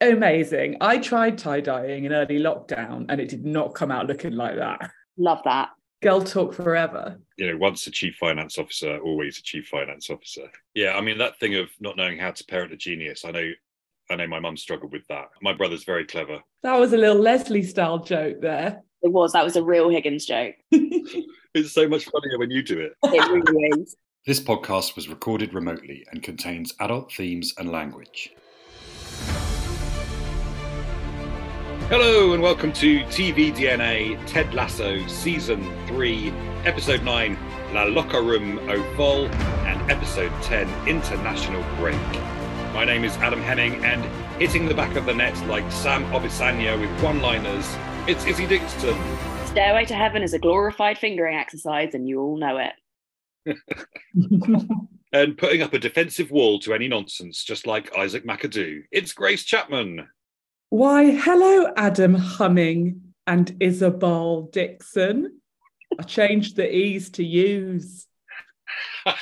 Amazing. I tried tie dyeing in early lockdown and it did not come out looking like that. Love that. Girl talk forever. You know, once a chief finance officer, always a chief finance officer. Yeah, I mean that thing of not knowing how to parent a genius. I know, I know my mum struggled with that. My brother's very clever. That was a little Leslie style joke there. It was. That was a real Higgins joke. It's so much funnier when you do it. It really is. This podcast was recorded remotely and contains adult themes and language. Hello and welcome to TV DNA Ted Lasso Season 3, Episode 9, La Locker Room Aux Folles, and Episode 10, International Break. My name is Adam Hemming, and hitting the back of the net like Sam Obisanya with one liners, it's Izzi Dixon. Stairway to Heaven is a glorified fingering exercise, and you all know it. And putting up a defensive wall to any nonsense, just like Isaac McAdoo, it's Grace Chapman. Why, hello, Adam Humming and Isabel Dixon. I changed the E's to U's.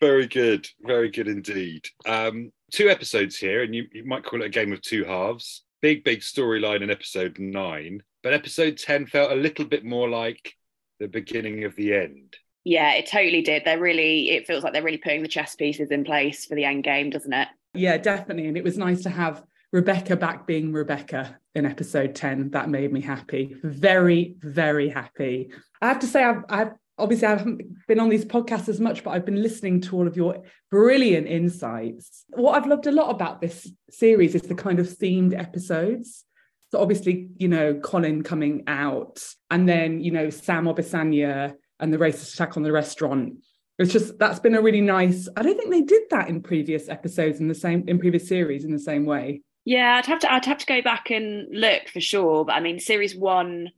very good, very good indeed. Um, two episodes here, and you, you might call it a game of two halves. Big, big storyline in episode nine, but episode 10 felt a little bit more like the beginning of the end. Yeah, it totally did. They're really, it feels like they're really putting the chess pieces in place for the end game, doesn't it? Yeah, definitely. And it was nice to have Rebecca back being Rebecca in episode 10. That made me happy. Very, very happy. I have to say, I've, I've obviously I haven't been on these podcasts as much, but I've been listening to all of your brilliant insights. What I've loved a lot about this series is the kind of themed episodes. So obviously, you know, Colin coming out, and then you know Sam Obisanya and the racist attack on the restaurant. It's just that's been a really nice. I don't think they did that in previous episodes in the same in previous series in the same way. Yeah, I'd have to I'd have to go back and look for sure. But I mean, series one,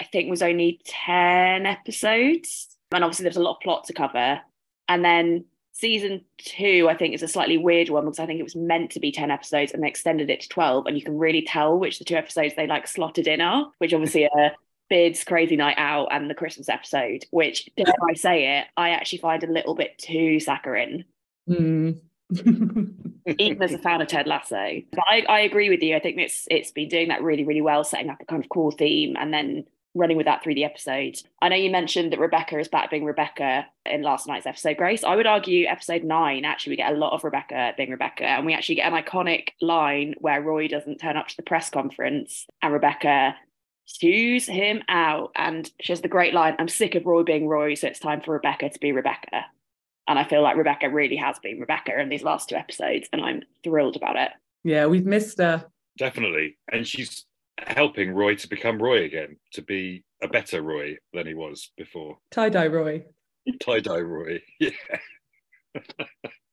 I think was only ten episodes, and obviously there's a lot of plot to cover. And then season two, I think, is a slightly weird one because I think it was meant to be ten episodes and they extended it to twelve, and you can really tell which the two episodes they like slotted in are, which obviously are Beard's Crazy Night Out and the Christmas episode. Which, dare I say it, I actually find a little bit too saccharine. Mm. even as a fan of Ted Lasso. But I, I agree with you. I think it's it's been doing that really, really well, setting up a kind of core theme and then running with that through the episode. I know you mentioned that Rebecca is back being Rebecca in last night's episode, Grace. I would argue episode nine, actually, we get a lot of Rebecca being Rebecca, and we actually get an iconic line where Roy doesn't turn up to the press conference and Rebecca chews him out. And she has the great line, I'm sick of Roy being Roy, so it's time for Rebecca to be Rebecca. And I feel like Rebecca really has been Rebecca in these last two episodes, and I'm thrilled about it. Yeah, we've missed her. Definitely. And she's helping Roy to become Roy again, to be a better Roy than he was before. Tie dye Roy. Tie dye Roy. Yeah.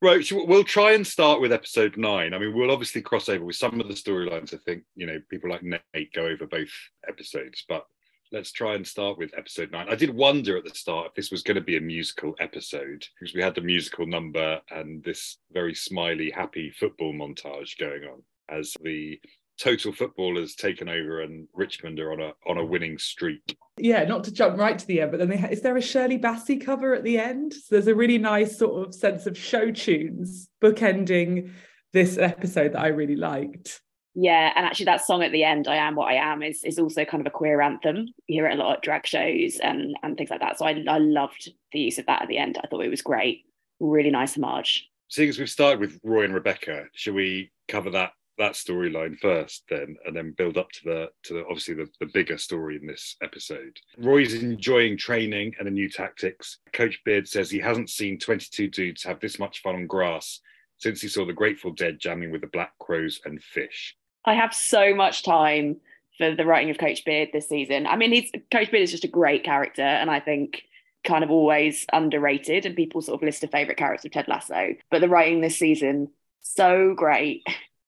right. so We'll try and start with episode nine. I mean, we'll obviously cross over with some of the storylines. I think, you know, people like Nate go over both episodes, but let's try and start with episode nine. I did wonder at the start if this was going to be a musical episode because we had the musical number and this very smiley, happy football montage going on as the total football has taken over and Richmond are on a on a winning streak. Yeah, not to jump right to the end, but then they ha- is there a Shirley Bassey cover at the end? So there's a really nice sort of sense of show tunes bookending this episode that I really liked. Yeah, and actually that song at the end, I Am What I Am, is is also kind of a queer anthem. You hear it a lot at drag shows and and things like that. So I, I loved the use of that at the end. I thought it was great. Really nice homage. Seeing as we've started with Roy and Rebecca, should we cover that that storyline first then and then build up to the to the, obviously the, the bigger story in this episode roy's enjoying training and the new tactics coach beard says he hasn't seen 22 dudes have this much fun on grass since he saw the grateful dead jamming with the Black Crowes and Phish I have so much time for the writing of Coach Beard this season. I mean, he's Coach Beard is just a great character, and I think kind of always underrated. And people sort of list a favorite character of Ted Lasso, but the writing this season so great.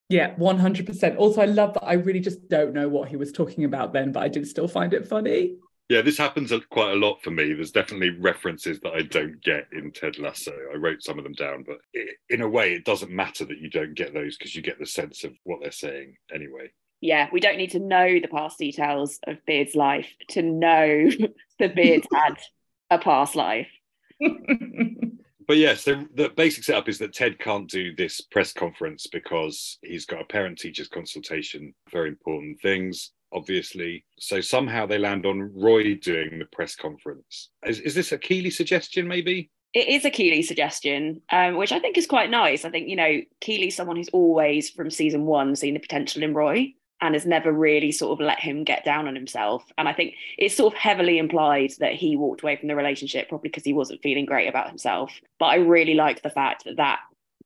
Yeah, 100%. Also, I love that I really just don't know what he was talking about then, but I did still find it funny. Yeah this happens quite a lot for me. There's definitely references that i don't get in ted lasso. I wrote some of them down but i in a way it doesn't matter that you don't get those because you get the sense of what they're saying anyway. Yeah, we don't need to know the past details of Beard's life to know that Beard's had a past life. But yes, the, the basic setup is that Ted can't do this press conference because he's got a parent teachers consultation, very important things, obviously. So somehow they land on Roy doing the press conference. Is, is this a Keeley suggestion, maybe? It is a Keeley suggestion, um, which I think is quite nice. I think, you know, Keeley's someone who's always from season one seen the potential in Roy and has never really sort of let him get down on himself. And I think it's sort of heavily implied that he walked away from the relationship probably because he wasn't feeling great about himself. But I really like the fact that that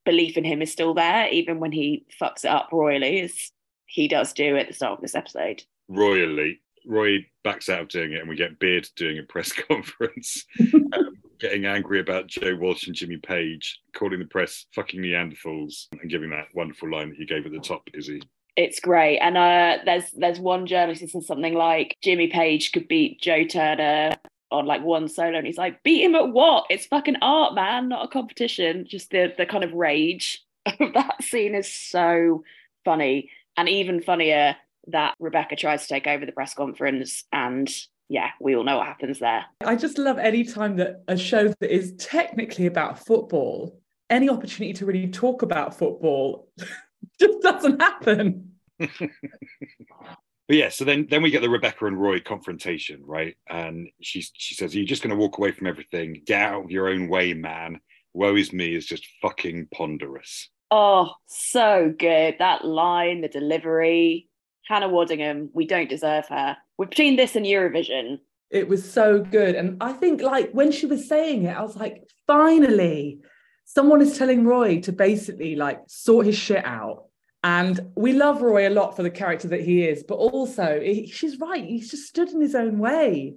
belief in him is still there, even when he fucks it up royally, as he does do at the start of this episode. Royally. Roy backs out of doing it, and we get Beard doing a press conference, um, getting angry about Joe Walsh and Jimmy Page, calling the press fucking Neanderthals, and giving that wonderful line that you gave at the top, Izzi. It's great. And uh, there's there's one journalist who says something like Jimmy Page could beat Joe Turner on like one solo, and he's like, beat him at what? It's fucking art, man, not a competition. Just the the kind of rage of that scene is so funny, and even funnier that Rebecca tries to take over the press conference and yeah, we all know what happens there. I just love any time that a show that is technically about football, any opportunity to really talk about football just doesn't happen. But yeah, so then then we get the Rebecca and Roy confrontation, right? And she she says, "You're just going to walk away from everything. Get out of your own way, man. Woe is me is just fucking ponderous." Oh, so good. That line, the delivery. Hannah Waddingham, we don't deserve her. We're between this and Eurovision. It was so good. And I think like when she was saying it, I was like, finally, someone is telling Roy to basically like sort his shit out. And we love Roy a lot for the character that he is, but also he, she's right. He's just stood in his own way.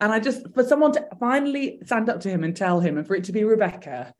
And I just, for someone to finally stand up to him and tell him, and for it to be Rebecca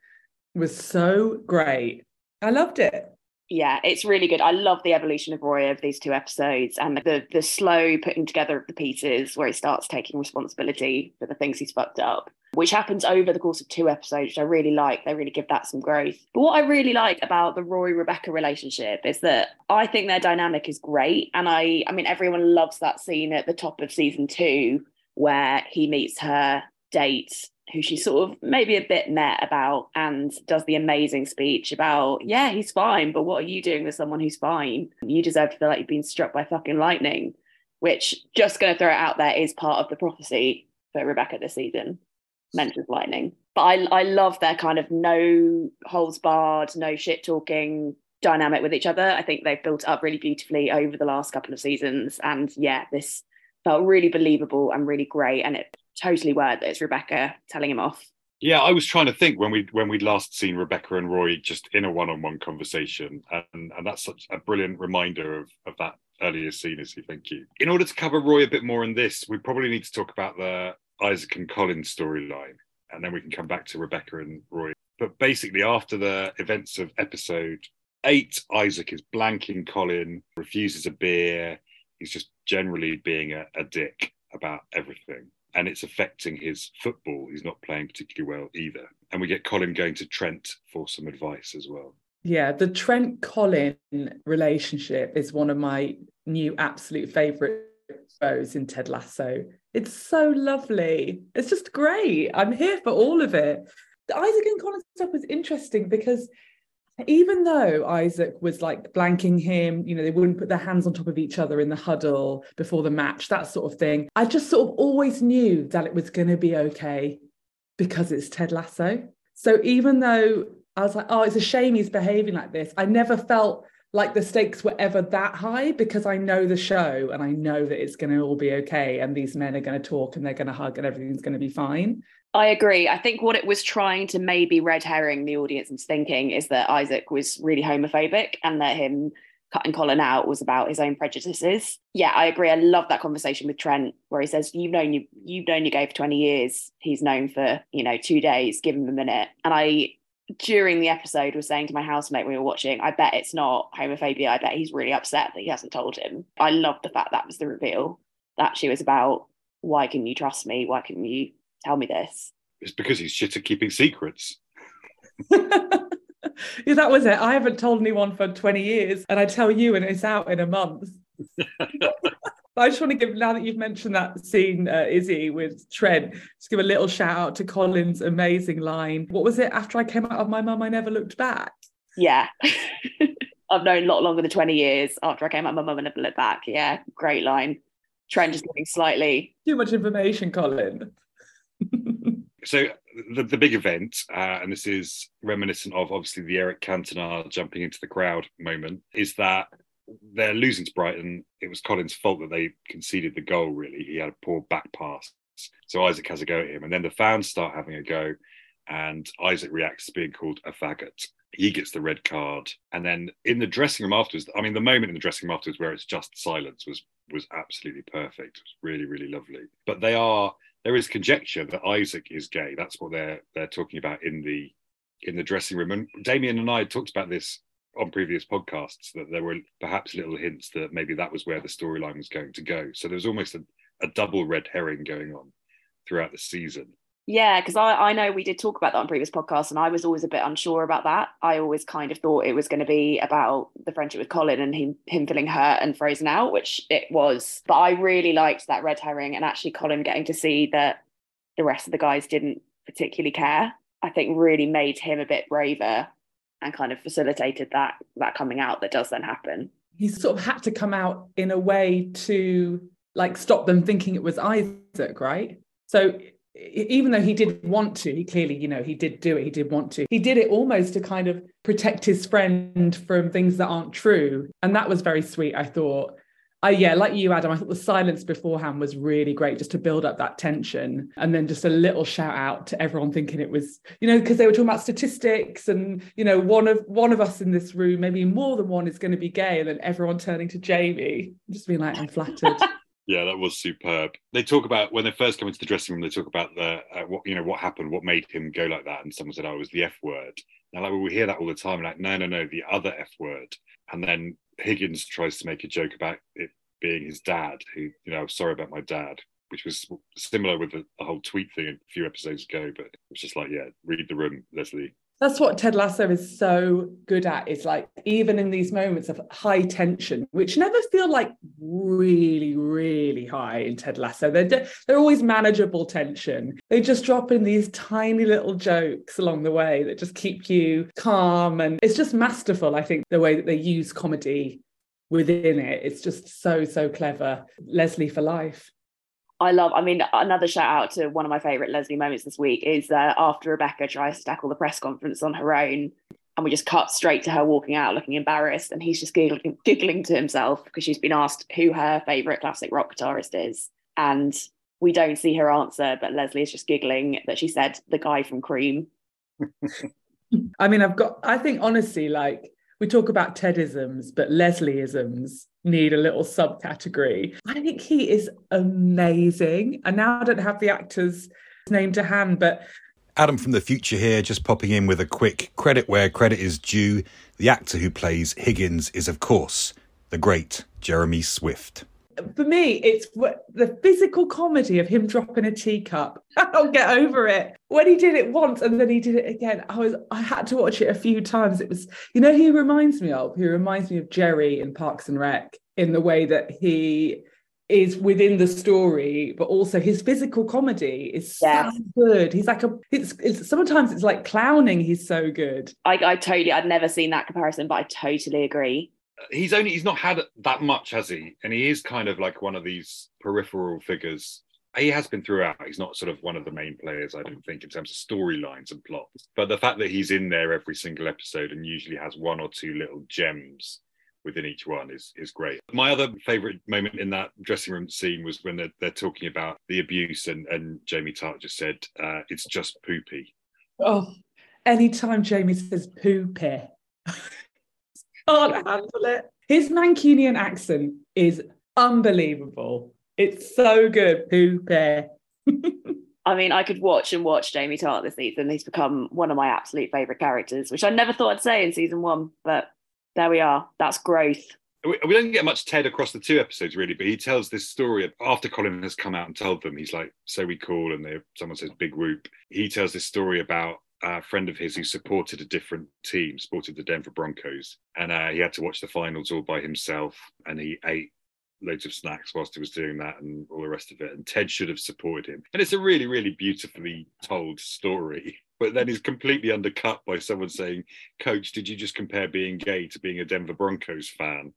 was so great. I loved it yeah, it's really good. I love the evolution of Roy of these two episodes and the the slow putting together of the pieces where he starts taking responsibility for the things he's fucked up, which happens over the course of two episodes, which I really like. They really give that some growth. But what I really like about the Roy Rebecca relationship is that I think their dynamic is great. And I I mean everyone loves that scene at the top of season two where he meets her date who she's sort of maybe a bit met about and does the amazing speech about, yeah, he's fine, but what are you doing with someone who's fine? You deserve to feel like you've been struck by fucking lightning, which just going to throw it out there is part of the prophecy for Rebecca this season, mentions lightning. But I, I love their kind of no holds barred, no shit talking dynamic with each other. I think they've built up really beautifully over the last couple of seasons. And yeah, this felt really believable and really great. And it totally worked that it's Rebecca telling him off. Yeah, I was trying to think when we when we'd last seen Rebecca and Roy just in a one-on-one conversation, and and that's such a brilliant reminder of of that earlier scene. Is he? thank you. In order to cover Roy a bit more in this, we probably need to talk about the Isaac and Colin storyline, and then we can come back to Rebecca and Roy. But basically, after the events of episode eight, Isaac is blanking Colin, refuses a beer. He's just generally being a, a dick about everything and it's affecting his football. He's not playing particularly well either. And we get Colin going to Trent for some advice as well. Yeah, the Trent Colin relationship is one of my new absolute favourite shows in Ted Lasso. It's so lovely. It's just great. I'm here for all of it. The Isaac and Colin stuff was interesting because even though Isaac was like blanking him, you know, they wouldn't put their hands on top of each other in the huddle before the match, that sort of thing. I just sort of always knew that it was going to be okay because it's Ted Lasso. So even though I was like, oh, it's a shame he's behaving like this, I never felt like the stakes were ever that high because I know the show and I know that it's going to all be okay and these men are going to talk and they're going to hug and everything's going to be fine. I agree. I think what it was trying to maybe red herring the audience into thinking is that Isaac was really homophobic and that him cutting Colin out was about his own prejudices. Yeah, I agree. I love that conversation with Trent where he says, You've known you you've known your gay for 20 years. He's known for, you know, two days, give him a minute. And I during the episode was saying to my housemate we were watching, I bet it's not homophobia. I bet he's really upset that he hasn't told him. I love the fact that was the reveal. That she was about why can you trust me? Why can you tell me this? It's because he's shit at keeping secrets. yeah, that was it. I haven't told anyone for 20 years, and I tell you, and it's out in a month. I just want to give, now that you've mentioned that scene, uh, Izzi, with Trent, just give a little shout out to Colin's amazing line. What was it? After I came out of my mum, I never looked back. Yeah. I've known a lot longer than 20 years after I came out of my mum, I never looked back. Yeah, great line. Trent just looking slightly. Too much information, Colin. so the, the big event, uh, and this is reminiscent of obviously the Eric Cantona jumping into the crowd moment, is that they're losing to Brighton. It was Colin's fault that they conceded the goal, really. He had a poor back pass. So Isaac has a go at him. And then the fans start having a go, and Isaac reacts to being called a faggot. He gets the red card. And then in the dressing room afterwards, I mean, the moment in the dressing room afterwards where it's just silence was was absolutely perfect. It was really, really lovely. But they are there is conjecture that Isaac is gay. That's what they're they're talking about in the in the dressing room. And Damien and I talked about this on previous podcasts that there were perhaps little hints that maybe that was where the storyline was going to go. So there was almost a, a double red herring going on throughout the season. Yeah, because I, I know we did talk about that on previous podcasts, and I was always a bit unsure about that. I always kind of thought it was going to be about the friendship with Colin and him, him feeling hurt and frozen out, which it was. But I really liked that red herring and actually Colin getting to see that the rest of the guys didn't particularly care. I think really made him a bit braver and kind of facilitated that that coming out that does then happen. He sort of had to come out in a way to like stop them thinking it was Isaac, right? So even though he did want to, he clearly, you know, he did do it, he did want to. He did it almost to kind of protect his friend from things that aren't true. And that was very sweet, I thought. I, yeah, like you, Adam, I thought the silence beforehand was really great just to build up that tension. And then just a little shout out to everyone thinking it was, you know, because they were talking about statistics and, you know, one of one of us in this room, maybe more than one, is going to be gay. And then everyone turning to Jamie, just being like, I'm flattered. Yeah, that was superb. They talk about when they first come into the dressing room. They talk about the uh, what you know what happened, what made him go like that, and someone said, "Oh, it was the F word." Now, like well, we hear that all the time. Like, no, no, no, the other F word. And then Higgins tries to make a joke about it being his dad, who you know, sorry about my dad, which was similar with the, the whole tweet thing a few episodes ago. But it was just like, yeah, read the room, Leslie that's what Ted Lasso is so good at. Is like even in these moments of high tension, which never feel like really, really high in Ted Lasso. They're they're always manageable tension. They just drop in these tiny little jokes along the way that just keep you calm, and it's just masterful. I think the way that they use comedy within it. It's just so so clever. Leslie for life. I love, I mean, another shout out to one of my favourite Leslie moments this week is uh, after Rebecca tries to tackle the press conference on her own, and we just cut straight to her walking out looking embarrassed, and he's just giggling, giggling to himself because she's been asked who her favourite classic rock guitarist is. And we don't see her answer, but Leslie is just giggling that she said the guy from Cream. I mean, I've got, I think honestly, like, we talk about Tedisms, but Leslieisms need a little subcategory. I think he is amazing. And now I don't have the actor's name to hand, but Adam from the future here, just popping in with a quick credit where credit is due. The actor who plays Higgins is, of course, the great Jeremy Swift for me, it's the physical comedy of him dropping a teacup. I don't get over it. When he did it once and then he did it again, I was I had to watch it a few times. It was, you know, he reminds me of. He reminds me of Jerry in Parks and Rec in the way that he is within the story, but also his physical comedy is yes. so good. He's like a it's, it's sometimes it's like clowning. He's so good. I, I totally I'd never seen that comparison, but I totally agree he's only he's not had that much, has he? And he is kind of like one of these peripheral figures. He has been throughout. He's not sort of one of the main players, I don't think, in terms of storylines and plots. But the fact that he's in there every single episode and usually has one or two little gems within each one is is great. My other favorite moment in that dressing room scene was when they're, they're talking about the abuse and, and Jamie Tartt just said, uh, it's just poopy. Oh, anytime Jamie says poopy, can't handle it. His Mancunian accent is unbelievable. It's so good. Poopy. I mean, I could watch and watch Jamie Tartt this season. He's become one of my absolute favourite characters, which I never thought I'd say in season one, but there we are. That's growth. We don't get much Ted across the two episodes, really, but he tells this story after Colin has come out and told them. He's like, "So we call," and they, someone says, "Big whoop." He tells this story about a friend of his who supported a different team, supported the Denver Broncos, and uh, he had to watch the finals all by himself, and he ate loads of snacks whilst he was doing that and all the rest of it. And Ted should have supported him. And it's a really, really beautifully told story. But then he's completely undercut by someone saying, Coach, did you just compare being gay to being a Denver Broncos fan?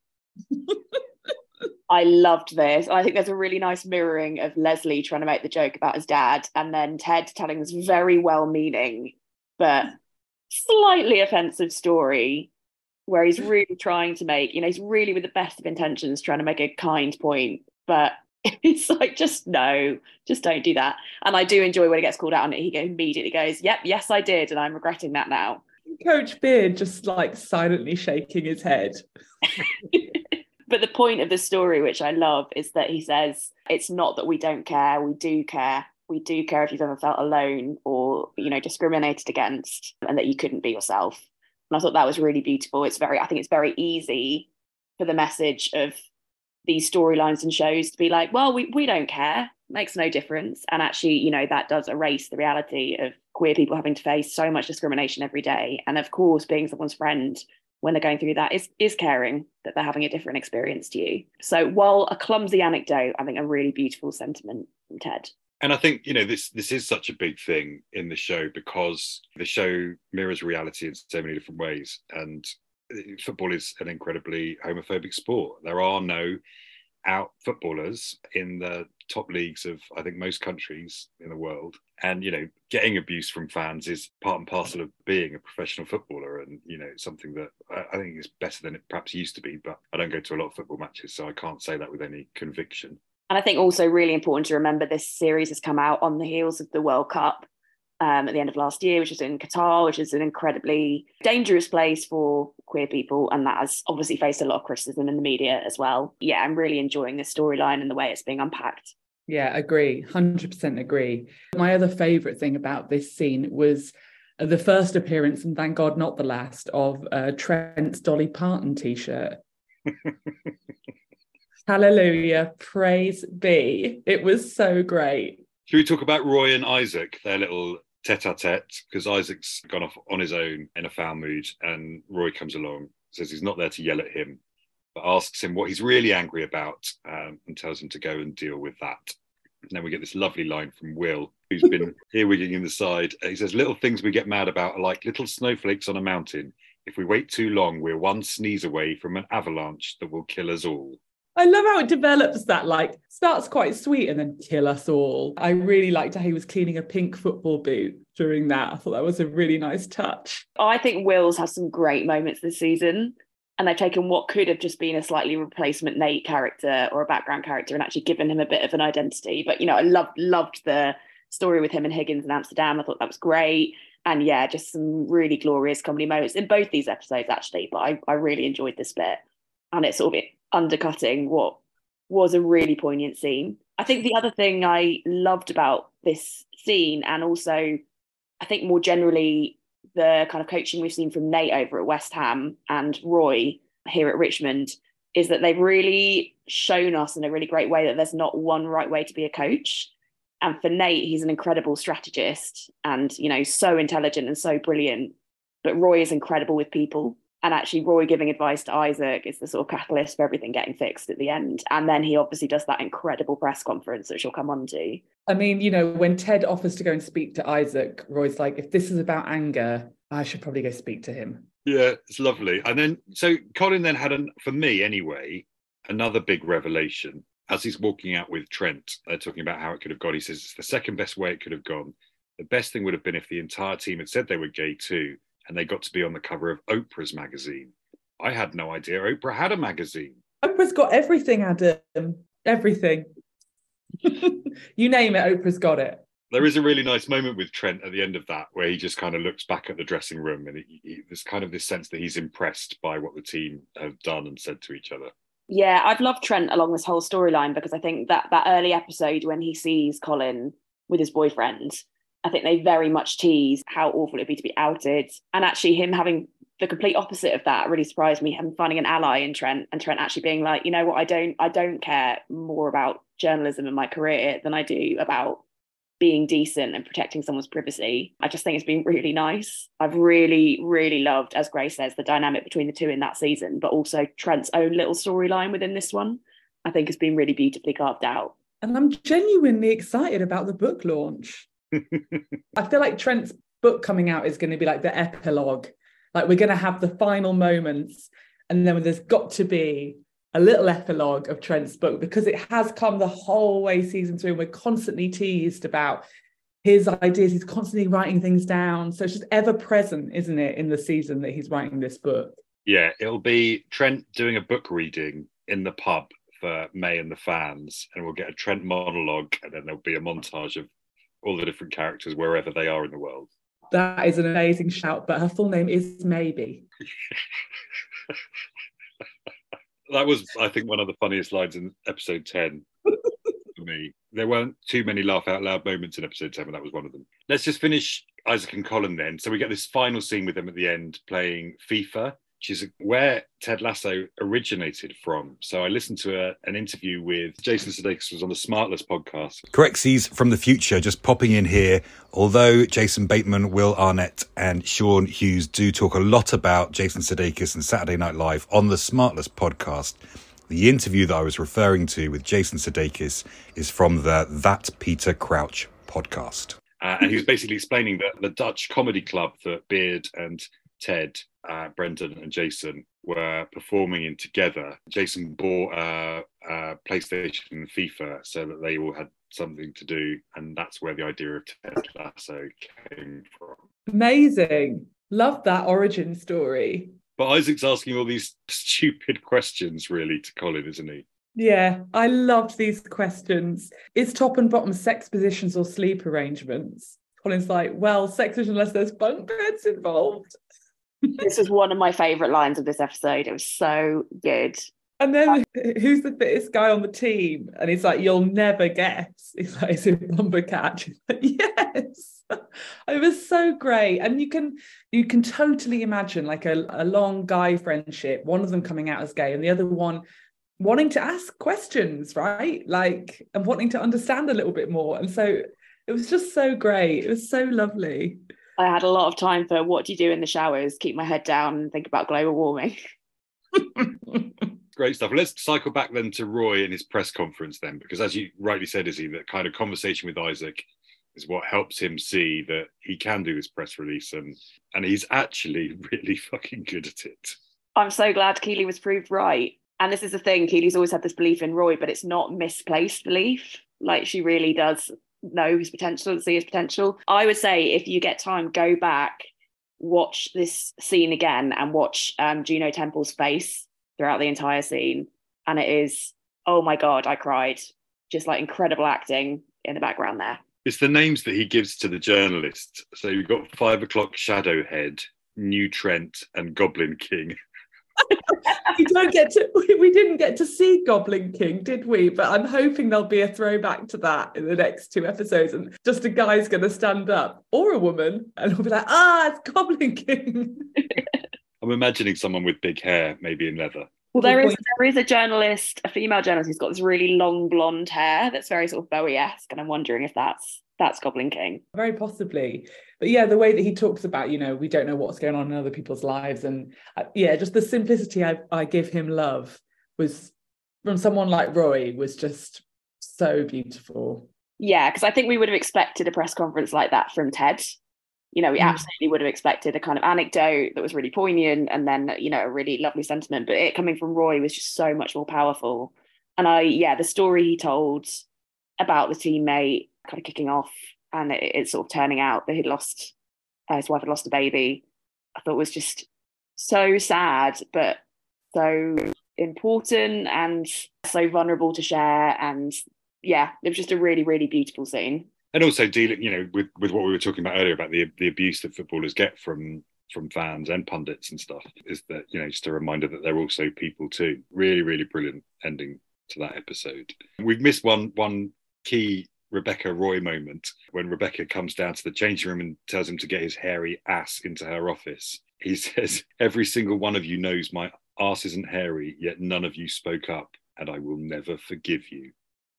I loved this. I think there's a really nice mirroring of Leslie trying to make the joke about his dad and then Ted telling this very well meaning but slightly offensive story where he's really trying to make, you know, he's really with the best of intentions trying to make a kind point, but it's like just no, just don't do that. And I do enjoy when he gets called out on it. He immediately goes, "Yep, yes, I did, and I'm regretting that now." Coach Beard just like silently shaking his head. but the point of the story, which I love, is that he says it's not that we don't care, we do care. We do care if you've ever felt alone or you know discriminated against, and that you couldn't be yourself. And I thought that was really beautiful. It's very, I think it's very easy for the message of these storylines and shows to be like, well, we, we don't care, makes no difference. And actually, you know, that does erase the reality of queer people having to face so much discrimination every day. And of course, being someone's friend when they're going through that is is caring that they're having a different experience to you. So while a clumsy anecdote, I think a really beautiful sentiment from Ted and I think you know this this is such a big thing in the show because the show mirrors reality in so many different ways, and uh, football is an incredibly homophobic sport. There are no out footballers in the top leagues of I think most countries in the world, and you know getting abuse from fans is part and parcel of being a professional footballer, and you know something that I think is better than it perhaps used to be. But I don't go to a lot of football matches, so I can't say that with any conviction. And I think also really important to remember this series has come out on the heels of the World Cup um, at the end of last year, which was in Qatar, which is an incredibly dangerous place for queer people. And that has obviously faced a lot of criticism in the media as well. Yeah, I'm really enjoying this storyline and the way it's being unpacked. Yeah, agree. 100% agree. My other favourite thing about this scene was the first appearance, and thank God not the last, of uh, Trent's Dolly Parton t shirt. Hallelujah. Praise be. It was so great. Should we talk about Roy and Isaac, their little tete a tete? Because Isaac's gone off on his own in a foul mood, and Roy comes along, says he's not there to yell at him, but asks him what he's really angry about um, and tells him to go and deal with that. And then we get this lovely line from Will, who's been earwigging in the side. He says, Little things we get mad about are like little snowflakes on a mountain. If we wait too long, we're one sneeze away from an avalanche that will kill us all. I love how it develops that like starts quite sweet and then kill us all. I really liked how he was cleaning a pink football boot during that. I thought that was a really nice touch. I think Will's has some great moments this season. And they've taken what could have just been a slightly replacement Nate character or a background character and actually given him a bit of an identity. But you know, I loved loved the story with him and Higgins in Amsterdam. I thought that was great. And yeah, just some really glorious comedy moments in both these episodes, actually. But I, I really enjoyed this bit. And it's sort of undercutting what was a really poignant scene. I think the other thing I loved about this scene, and also I think more generally the kind of coaching we've seen from Nate over at West Ham and Roy here at Richmond, is that they've really shown us in a really great way that there's not one right way to be a coach. And for Nate, he's an incredible strategist and, you know, so intelligent and so brilliant. But Roy is incredible with people and actually Roy giving advice to Isaac is the sort of catalyst for everything getting fixed at the end. And then he obviously does that incredible press conference, that she'll come on to. I mean, you know, when Ted offers to go and speak to Isaac, Roy's like, if this is about anger, I should probably go speak to him. Yeah, it's lovely. And then, so Colin then had, an, for me anyway, another big revelation as he's walking out with Trent. They're talking about how it could have gone. He says it's the second best way it could have gone. The best thing would have been if the entire team had said they were gay too and they got to be on the cover of Oprah's magazine. I had no idea Oprah had a magazine. Oprah's got everything, Adam. Everything. you name it, Oprah's got it. There is a really nice moment with Trent at the end of that where he just kind of looks back at the dressing room and he, he, there's kind of this sense that he's impressed by what the team have done and said to each other. Yeah, I've loved Trent along this whole storyline because I think that that early episode when he sees Colin with his boyfriend I think they very much tease how awful it'd be to be outed. And actually, him having the complete opposite of that really surprised me. Him finding an ally in Trent and Trent actually being like, you know what, I don't, I don't care more about journalism and my career than I do about being decent and protecting someone's privacy. I just think it's been really nice. I've really, really loved, as Grace says, the dynamic between the two in that season, but also Trent's own little storyline within this one. I think has been really beautifully carved out. And I'm genuinely excited about the book launch. I feel like Trent's book coming out is going to be like the epilogue. Like we're going to have the final moments, and then there's got to be a little epilogue of Trent's book because it has come the whole way season three, and we're constantly teased about his ideas. He's constantly writing things down, so it's just ever present, isn't it, in the season that he's writing this book? Yeah, it'll be Trent doing a book reading in the pub for May and the fans, and we'll get a Trent monologue, and then there'll be a montage of all the different characters wherever they are in the world. That is an amazing shout, but her full name is Maybe. that was, I think, one of the funniest lines in episode 10 for me. There weren't too many laugh out loud moments in episode 10, but that was one of them. Let's just finish Isaac and Colin then. So we get this final scene with them at the end playing FIFA which is where Ted Lasso originated from. So I listened to a, an interview with Jason Sudeikis was on the Smartless podcast. Correctsies from the future just popping in here. Although Jason Bateman, Will Arnett, and Sean Hayes do talk a lot about Jason Sudeikis and Saturday Night Live on the Smartless podcast. The interview that I was referring to with Jason Sudeikis is from the That Peter Crouch podcast. Uh, and he was basically explaining that the Dutch comedy club that Beard and Ted, uh, Brendan, and Jason were performing in together. Jason bought a, a PlayStation and FIFA so that they all had something to do, and that's where the idea of Ted Lasso came from. Amazing. Love that origin story. But Isaac's asking all these stupid questions, really, to Colin, isn't he? Yeah, I loved these questions. Is top and bottom sex positions or sleep arrangements? Colin's like, well, sex unless there's bunk beds involved this was one of my favorite lines of this episode. It was so good. And then who's the fittest guy on the team? And he's like, you'll never guess. He's like, is it Bumbercatch? Like, yes. It was so great. And you can you can totally imagine like a, a long guy friendship, one of them coming out as gay and the other one wanting to ask questions, right? Like and wanting to understand a little bit more. And so it was just so great. It was so lovely. I had a lot of time for what do you do in the showers, keep my head down and think about global warming. Great stuff. Let's cycle back then to Roy and his press conference then, because as you rightly said, Izzi, that kind of conversation with Isaac is what helps him see that he can do his press release and and he's actually really fucking good at it. I'm so glad Keeley was proved right. And this is the thing, Keeley's always had this belief in Roy, but it's not misplaced belief. Like she really does know his potential and see his potential. I would say if you get time, go back, watch this scene again, and watch um, Juno Temple's face throughout the entire scene. And it is, oh my God, I cried. Just like incredible acting in the background there. It's the names that he gives to the journalists. So you've got Five O'Clock Shadowhead, New Trent, and Goblin King. we don't get to we didn't get to see Goblin King, did we? But I'm hoping there'll be a throwback to that in the next two episodes, and just a guy's going to stand up or a woman, and we'll be like, ah, it's Goblin King. I'm imagining someone with big hair, maybe in leather. Well, there is there is a journalist, a female journalist, who's got this really long blonde hair that's very sort of Bowie-esque, and I'm wondering if that's that's Goblin King. Very possibly. But yeah, the way that he talks about, you know, we don't know what's going on in other people's lives. And uh, yeah, just the simplicity I, I give him love was from someone like Roy was just so beautiful. Yeah, because I think we would have expected a press conference like that from Ted. You know, we mm. absolutely would have expected a kind of anecdote that was really poignant and then, you know, a really lovely sentiment. But it coming from Roy was just so much more powerful. And I, yeah, the story he told about the teammate kind of kicking off and it, it's sort of turning out that he'd lost uh, his wife had lost a baby. I thought was just so sad but so important and so vulnerable to share. And yeah it was just a really really beautiful scene. And also dealing you know with with what we were talking about earlier about the the abuse that footballers get from from fans and pundits and stuff is that you know just a reminder that they're also people too. Really really brilliant ending to that episode. We've missed one one key Rebecca Roy moment when Rebecca comes down to the changing room and tells him to get his hairy ass into her office. He says, Every single one of you knows my ass isn't hairy, yet none of you spoke up, and I will never forgive you.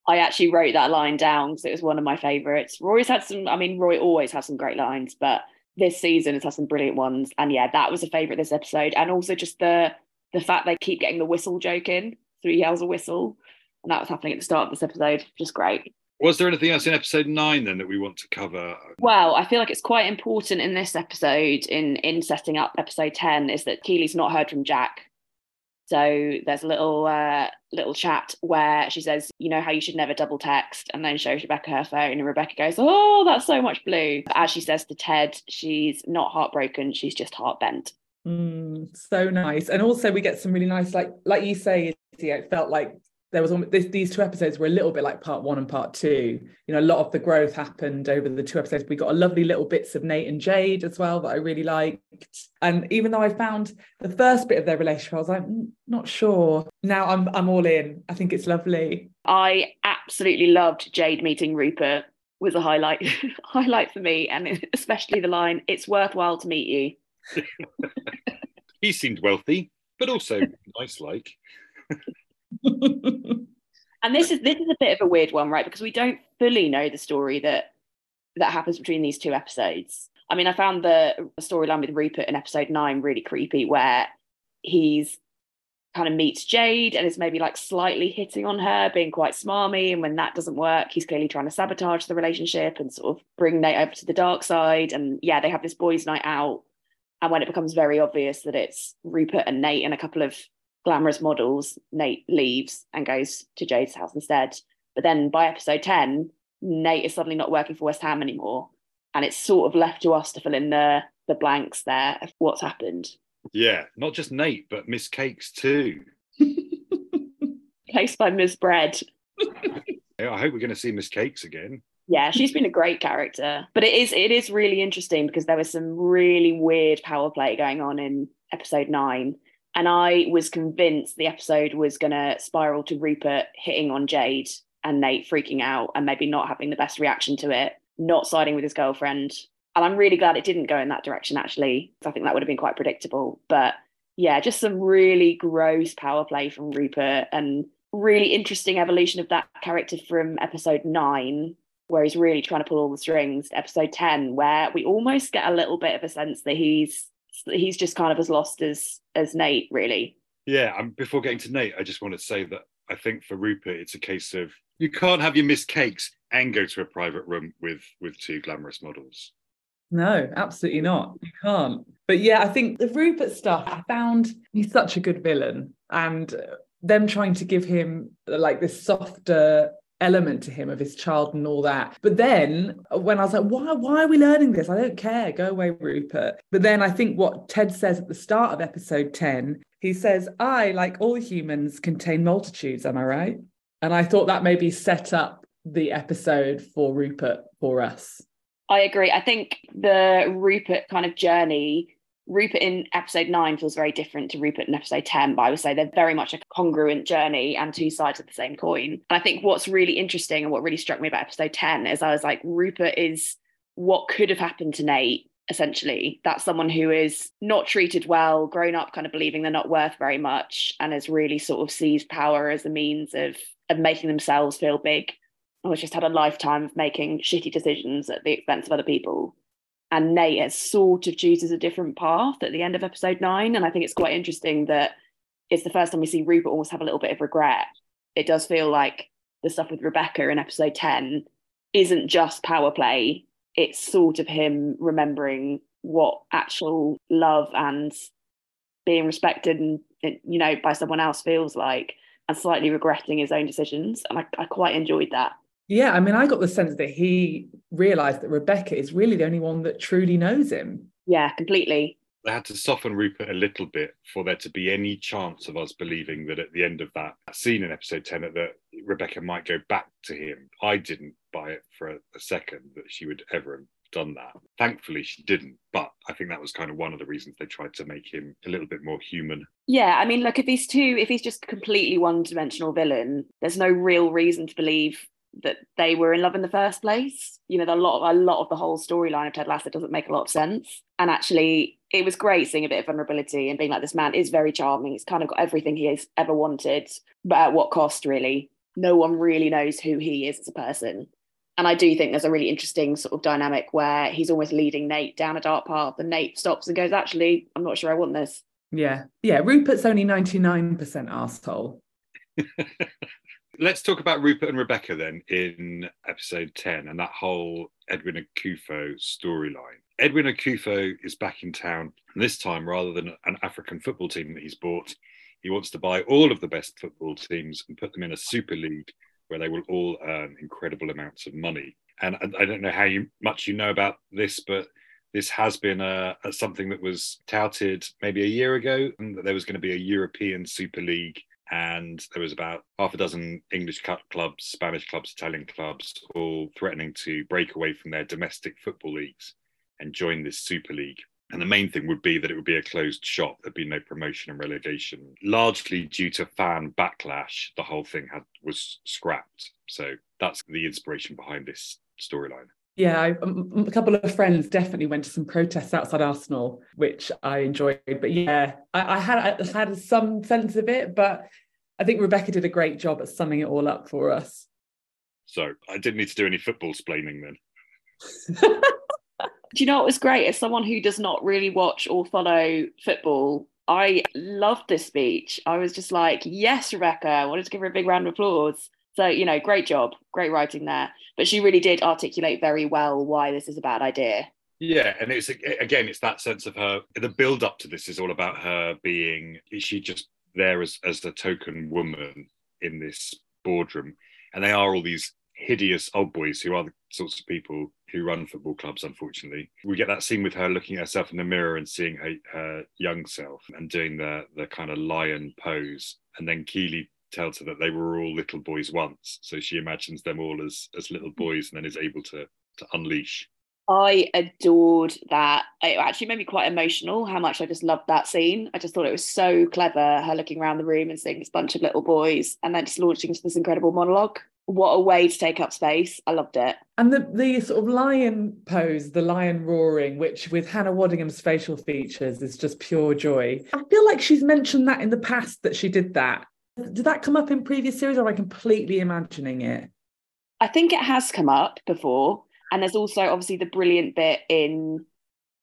I actually wrote that line down because it was one of my favourites. Roy's had some, I mean, Roy always has some great lines, but this season has had some brilliant ones. And yeah, that was a favourite this episode. And also just the the fact they keep getting the whistle joke in. He yells a whistle And that was happening at the start of this episode, is great. Was there anything else in episode nine then that we want to cover? Well, I feel like it's quite important in this episode, in in setting up episode ten, is that Keeley's not heard from Jack. So there's a little uh, little chat where she says, "You know how you should never double text," and then shows Rebecca her phone, and Rebecca goes, "Oh, that's so much blue." As she says to Ted, she's not heartbroken; she's just heart bent. Mm, so nice, and also we get some really nice, like like you say, it felt like there was almost, this, these two episodes were a little bit like part one and part two. You know, a lot of the growth happened over the two episodes. We got a lovely little bits of Nate and Jade as well that I really liked. And even though I found the first bit of their relationship, I was like, mm, not sure. Now I'm I'm all in. I think it's lovely. I absolutely loved Jade meeting Rupert was a highlight highlight for me, and especially the line, "It's worthwhile to meet you." he seemed wealthy, but also nice like. and this is this is a bit of a weird one, right? Because we don't fully know the story that that happens between these two episodes. I mean, I found the storyline with Rupert in episode nine really creepy, where he's kind of meets Jade and is maybe like slightly hitting on her, being quite smarmy. And when that doesn't work, he's clearly trying to sabotage the relationship and sort of bring Nate over to the dark side. And yeah, they have this boys' night out. And when it becomes very obvious that it's Rupert and Nate and a couple of glamorous models, Nate leaves and goes to Jade's house instead. But then by episode 10, Nate is suddenly not working for West Ham anymore. And it's sort of left to us to fill in the the blanks there of what's happened. Yeah, not just Nate, but Miss Cakes too. Placed by Miss Bread. I hope we're going to see Miss Cakes again. Yeah, she's been a great character. But it is it is really interesting because there was some really weird power play going on in episode nine and I was convinced the episode was going to spiral to Rupert hitting on Jade and Nate freaking out and maybe not having the best reaction to it, not siding with his girlfriend. And I'm really glad it didn't go in that direction, actually. I think that would have been quite predictable. But yeah, just some really gross power play from Rupert and really interesting evolution of that character from episode nine, where he's really trying to pull all the strings, to episode 10, where we almost get a little bit of a sense that he's he's just kind of as lost as as Nate, really. Yeah, and before getting to Nate, I just want to say that I think for Rupert, it's a case of you can't have your Miss Cakes and go to a private room with with two glamorous models. No, absolutely not. You can't. But yeah, I think the Rupert stuff, I found he's such a good villain. And them trying to give him like this softer element to him of his child and all that. But then when I was like, why, why are we learning this? I don't care. Go away, Rupert. But then I think what Ted says at the start of episode 10, he says, I, like all humans, contain multitudes. Am I right? And I thought that maybe set up the episode for Rupert for us. I agree. I think the Rupert kind of journey Rupert in episode nine feels very different to Rupert in episode 10, but I would say they're very much a congruent journey and two sides of the same coin. And I think what's really interesting and what really struck me about episode 10 is I was like, Rupert is what could have happened to Nate, essentially. That's someone who is not treated well, grown up kind of believing they're not worth very much, and has really sort of seized power as a means of, of making themselves feel big. Or just had a lifetime of making shitty decisions at the expense of other people and Nate has sort of chooses a different path at the end of episode nine. And I think it's quite interesting that it's the first time we see Rupert almost have a little bit of regret. It does feel like the stuff with Rebecca in episode 10 isn't just power play, it's sort of him remembering what actual love and being respected and you know by someone else feels like and slightly regretting his own decisions and I, I quite enjoyed that yeah, I mean, I got the sense that he realized that Rebecca is really the only one that truly knows him. Yeah, completely. They had to soften Rupert a little bit for there to be any chance of us believing that at the end of that scene in episode 10 that Rebecca might go back to him. I didn't buy it for a, a second that she would ever have done that. Thankfully, she didn't, but I think that was kind of one of the reasons they tried to make him a little bit more human. Yeah, I mean, look, if he's too, if he's just completely one dimensional villain, there's no real reason to believe that they were in love in the first place. You know, a lot of a lot of the whole storyline of Ted Lasso doesn't make a lot of sense. And actually, it was great seeing a bit of vulnerability and being like, this man is very charming. He's kind of got everything he has ever wanted, but at what cost, really? No one really knows who he is as a person. And I do think there's a really interesting sort of dynamic where he's almost leading Nate down a dark path, and Nate stops and goes, Actually, I'm not sure I want this. Yeah. Yeah. Rupert's only 99% asshole. Let's talk about Rupert and Rebecca then in episode 10 and that whole Edwin Akufo storyline. Edwin Akufo is back in town, and this time, rather than an African football team that he's bought, he wants to buy all of the best football teams and put them in a super league where they will all earn incredible amounts of money. And I don't know how you, much you know about this, but this has been a, a, something that was touted maybe a year ago, and that there was going to be a European Super League, and there was about half a dozen English clubs, Spanish clubs, Italian clubs, all threatening to break away from their domestic football leagues and join this Super League. And the main thing would be that it would be a closed shop. There'd be no promotion and relegation. Largely due to fan backlash, the whole thing had was scrapped. So that's the inspiration behind this storyline. Yeah, um, a couple of friends definitely went to some protests outside Arsenal, which I enjoyed. But yeah, I, I had I had some sense of it, but I think Rebecca did a great job at summing it all up for us. So I didn't need to do any football splaining then. do you know what was great? As someone who does not really watch or follow football, I loved this speech. I was just like, yes, Rebecca. I wanted to give her a big round of applause. So, you know, great job, great writing there. But she really did articulate very well why this is a bad idea. Yeah, and it's again, it's that sense of her. The build up to this is all about her being. She just there as as the token woman in this boardroom? And they are all these hideous old boys who are the sorts of people who run football clubs, unfortunately. We get that scene with her looking at herself in the mirror and seeing her, her young self and doing the, the kind of lion pose. And then Keeley tells her that they were all little boys once. So she imagines them all as, as little boys and then is able to, to unleash. I adored that. It actually made me quite emotional how much I just loved that scene. I just thought it was so clever, her looking around the room and seeing this bunch of little boys and then just launching into this incredible monologue what a way to take up space. I loved it. And the the sort of lion pose, the lion roaring, which with Hannah Waddingham's facial features is just pure joy. I feel like she's mentioned that in the past that she did that. Did that come up in previous series or am I completely imagining it? I think it has come up before. And there's also obviously the brilliant bit in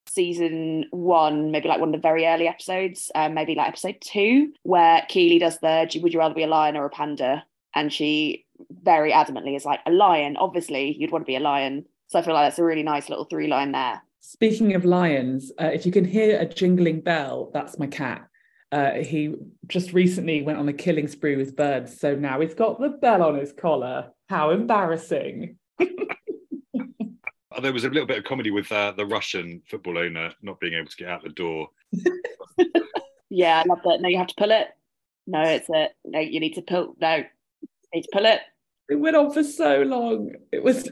season one, maybe like one of the very early episodes, um, maybe like episode two, where Keeley does the would you rather be a lion or a panda? And she very adamantly is like a lion. Obviously, you'd want to be a lion. So I feel like that's a really nice little three line there. Speaking of lions, uh, if you can hear a jingling bell, that's my cat. Uh, he just recently went on a killing spree with birds, so now he's got the bell on his collar. How embarrassing! there was a little bit of comedy with uh, the Russian football owner not being able to get out the door. yeah, I love that. No, you have to pull it. No, it's it. No, you need to pull. No, need to pull it. It went on for so long. It was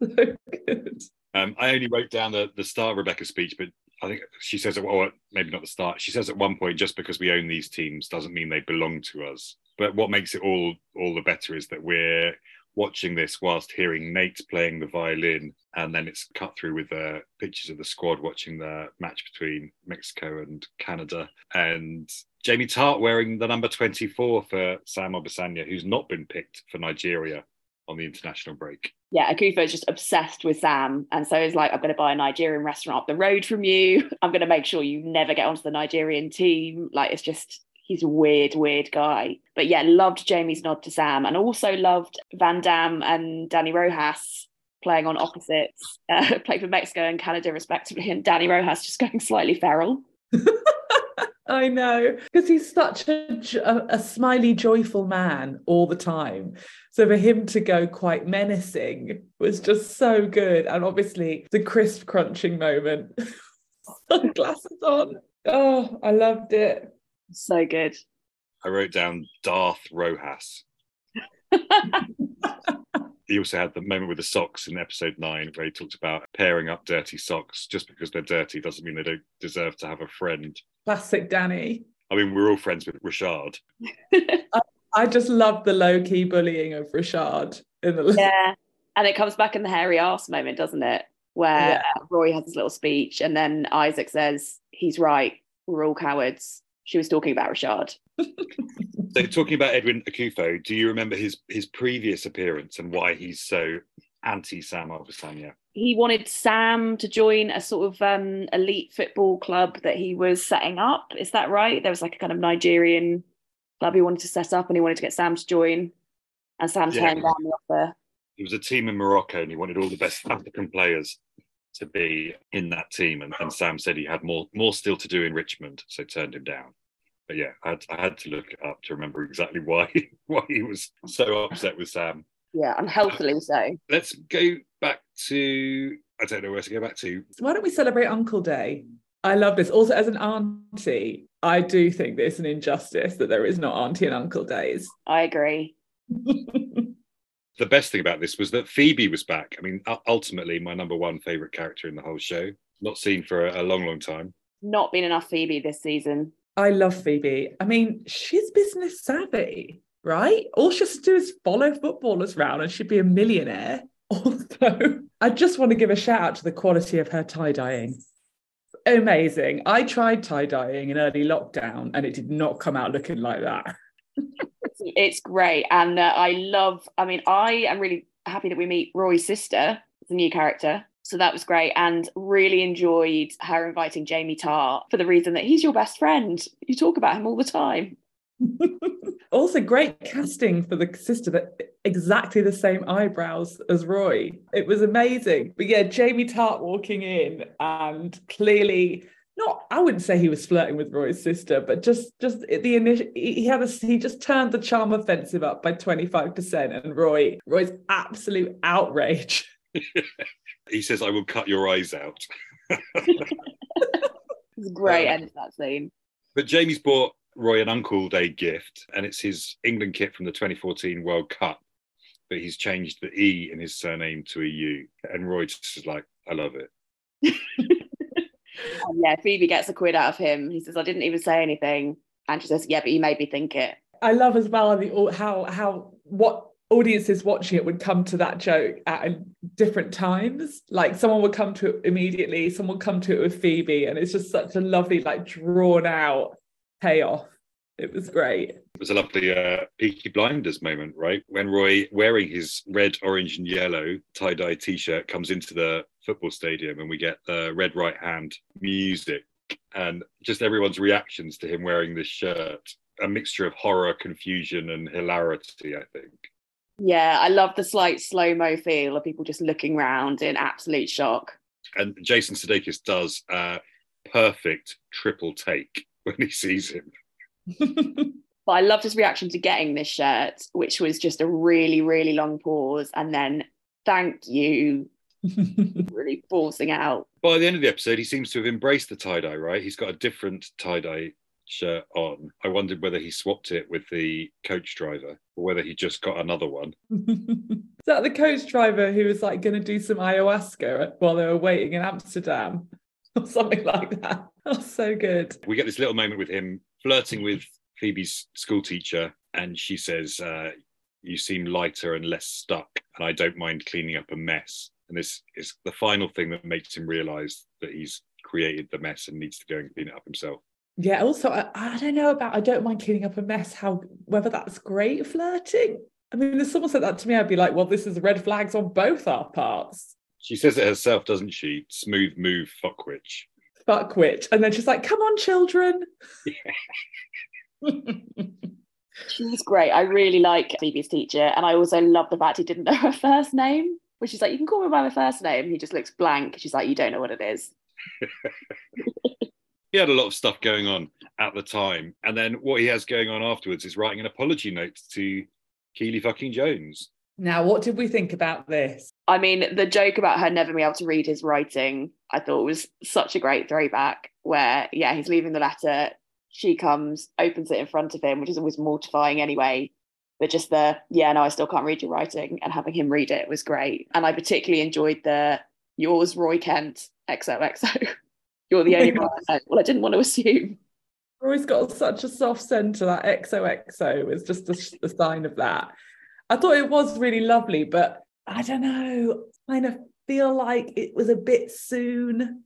so good. Um, I only wrote down the, the start of Rebecca's speech, but I think she says, well, maybe not the start. She says at one point, just because we own these teams doesn't mean they belong to us. But what makes it all all the better is that we're watching this whilst hearing Nate playing the violin, and then it's cut through with uh, pictures of the squad watching the match between Mexico and Canada, and Jamie Tartt wearing the number 24 for Sam Obisanya, who's not been picked for Nigeria on the international break. Yeah, Akufo is just obsessed with Sam. And so he's like, I'm going to buy a Nigerian restaurant up the road from you. I'm going to make sure you never get onto the Nigerian team. Like, it's just, he's a weird, weird guy. But yeah, loved Jamie's nod to Sam and also loved Van Damme and Dani Rojas playing on opposites, uh, played for Mexico and Canada respectively. And Dani Rojas just going slightly feral. I know because he's such a, a, a, smiley, joyful man all the time. So for him to go quite menacing was just so good. And obviously the crisp crunching moment, sunglasses on. Oh, I loved it. So good. I wrote down Darth Rojas. he also had the moment with the socks in episode nine where he talked about pairing up dirty socks. Just because they're dirty doesn't mean they don't deserve to have a friend. Classic Dani. I mean, we're all friends with Rashad. I, I, just love the low key bullying of Rashad in the yeah, and it comes back in the hairy ass moment, doesn't it? Where yeah. Uh, Roy has his little speech, and then Isaac says, "He's right. We're all cowards." She was talking about Rashad. so, talking about Edwin Akufo, do you remember his his previous appearance and why he's so anti Sam Obisanya? he wanted Sam to join a sort of um, elite football club that he was setting up. Is that right? There was like a kind of Nigerian club he wanted to set up, and he wanted to get Sam to join. And Sam Yeah. turned down the offer. It was a team in Morocco, and he wanted all the best African players to be in that team. And, and Sam said he had more more still to do in Richmond, so turned him down. But yeah, I had, I had to look it up to remember exactly why why he was so upset with Sam. Yeah, unhealthily so. Let's go back to I don't know where to go back to. Why don't we celebrate Uncle Day? I love this. Also, as an auntie, I do think there's an injustice that there is not Auntie and Uncle Days. I agree. The best thing about this was that Phoebe was back. I mean, ultimately, my number one favorite character in the whole show. Not seen for a, a long, long time. Not been enough Phoebe this season. I love Phoebe. I mean, she's business savvy, right? All she has to do is follow footballers around and she'd be a millionaire. Also, I just want to give a shout out to the quality of her tie dyeing. Amazing. I tried tie dyeing in early lockdown and it did not come out looking like that. It's, great. And uh, I love, I mean, I am really happy that we meet Roy's sister, the new character. So that was great. And really enjoyed her inviting Jamie Tartt for the reason that he's your best friend. You talk about him all the time. also, great casting for the sister that exactly the same eyebrows as Roy. It was amazing. But yeah, Jamie Tartt walking in and clearly not I wouldn't say he was flirting with Roy's sister, but just just the initial he had a he just turned the charm offensive up by 25% and Roy Roy's absolute outrage. He says, "I will cut your eyes out." It's a great Um, end to that scene. But Jamie's bought Roy an Uncle Day gift, and it's his England kit from the 2014 World Cup. But he's changed the E in his surname to a U, and Roy just is like, "I love it." And yeah, Phoebe gets a quid out of him. He says, I didn't even say anything. And she says, Yeah, but you made me think it. I love as well the how how what audiences watching it would come to that joke at different times. Like someone would come to it immediately, someone would come to it with Phoebe, and it's just such a lovely, like drawn out payoff. It was great. It was a lovely uh, Peaky Blinders moment, right? When Roy, wearing his red, orange, and yellow tie dye t shirt, comes into the football stadium and we get the red right hand music and just everyone's reactions to him wearing this shirt. A mixture of horror, confusion, and hilarity, I think. Yeah, I love the slight slow mo feel of people just looking round in absolute shock. And Jason Sudeikis does a perfect triple take when he sees him. But I loved his reaction to getting this shirt, which was just a really, really long pause. And then, thank you, really forcing out. By the end of the episode, he seems to have embraced the tie dye, right? He's got a different tie dye shirt on. I wondered whether he swapped it with the coach driver or whether he just got another one. Is that the coach driver who was like going to do some ayahuasca while they were waiting in Amsterdam or something like that? Oh, so good. We get this little moment with him flirting with Phoebe's school teacher, and she says, uh, You seem lighter and less stuck, and I don't mind cleaning up a mess. And this is the final thing that makes him realize that he's created the mess and needs to go and clean it up himself. Yeah. Also, I, I don't know about. I don't mind cleaning up a mess. How whether that's great flirting. I mean, if someone said that to me, I'd be like, "Well, this is red flags on both our parts." She says it herself, doesn't she? Smooth move, fuckwitch. Fuck which, and then she's like, "Come on, children." She's great. I really like Phoebe's teacher. And I also love the fact he didn't know her first name, which she's like, You can call me by my first name. He just looks blank. She's like, You don't know what it is. He had a lot of stuff going on at the time. And then what he has going on afterwards is writing an apology note to Keeley fucking Jones. now, what did we think about this? I mean, the joke about her never being able to read his writing, I thought was such a great throwback. Where, yeah, he's leaving the letter. She comes, opens it in front of him, which is always mortifying anyway. But just the, yeah, no, I still can't read your writing, and having him read it was great. And I particularly enjoyed the yours, Roy Kent, XOXO. You're the only one. I. Well, I didn't want to assume. Roy's got such a soft centre. That XOXO is just a, a sign of that. I thought it was really lovely, but I don't know. Kind of feel like it was a bit soon.